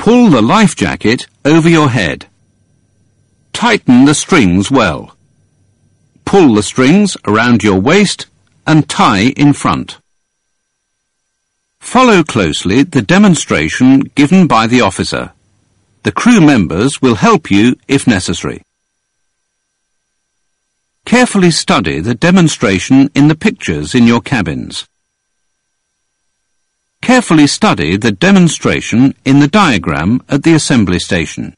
Pull the life jacket over your head. Tighten the strings well. Pull the strings around your waist and tie in front. Follow closely the demonstration given by the officer. The crew members will help you if necessary. Carefully study the demonstration in the pictures in your cabins. Carefully study the demonstration in the diagram at the assembly station.